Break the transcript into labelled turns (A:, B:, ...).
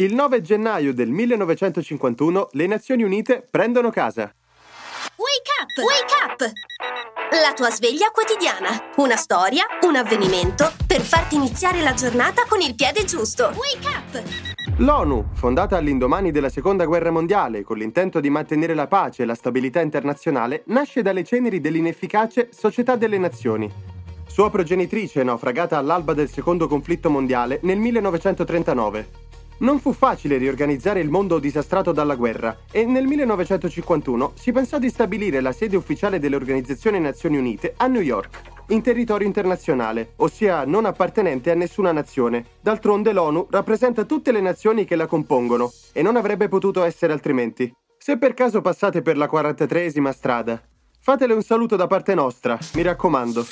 A: Il 9 gennaio del 1951 le Nazioni Unite prendono casa.
B: Wake up! Wake up! La tua sveglia quotidiana. Una storia, un avvenimento per farti iniziare la giornata con il piede giusto. Wake up!
A: L'ONU, fondata all'indomani della Seconda Guerra Mondiale con l'intento di mantenere la pace e la stabilità internazionale, nasce dalle ceneri dell'inefficace Società delle Nazioni. Sua progenitrice naufragata all'alba del Secondo conflitto mondiale nel 1939. Non fu facile riorganizzare il mondo disastrato dalla guerra e nel 1951 si pensò di stabilire la sede ufficiale delle Organizzazioni Nazioni Unite a New York, in territorio internazionale, ossia non appartenente a nessuna nazione. D'altronde l'ONU rappresenta tutte le nazioni che la compongono e non avrebbe potuto essere altrimenti. Se per caso passate per la 43esima strada, fatele un saluto da parte nostra, mi raccomando.